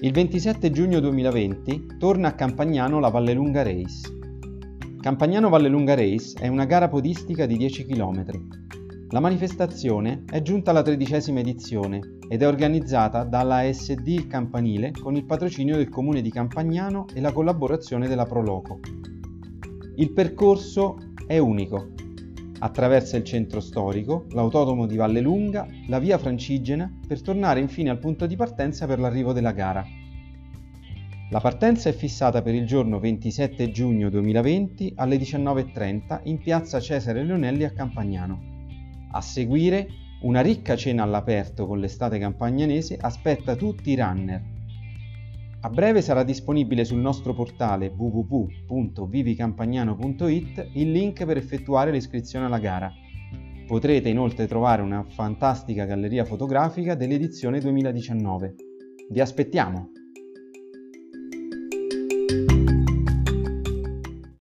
Il 27 giugno 2020 torna a Campagnano la Vallelunga Race. Campagnano Vallelunga Race è una gara podistica di 10 km. La manifestazione è giunta alla tredicesima edizione ed è organizzata dalla ASD Il Campanile con il patrocinio del comune di Campagnano e la collaborazione della Proloco. Il percorso è unico. Attraversa il centro storico, l'autodromo di Vallelunga, la via Francigena per tornare infine al punto di partenza per l'arrivo della gara. La partenza è fissata per il giorno 27 giugno 2020 alle 19.30 in piazza Cesare Leonelli a Campagnano. A seguire, una ricca cena all'aperto con l'estate campagnanese aspetta tutti i runner. A breve sarà disponibile sul nostro portale www.vivicampagnano.it il link per effettuare l'iscrizione alla gara. Potrete inoltre trovare una fantastica galleria fotografica dell'edizione 2019. Vi aspettiamo!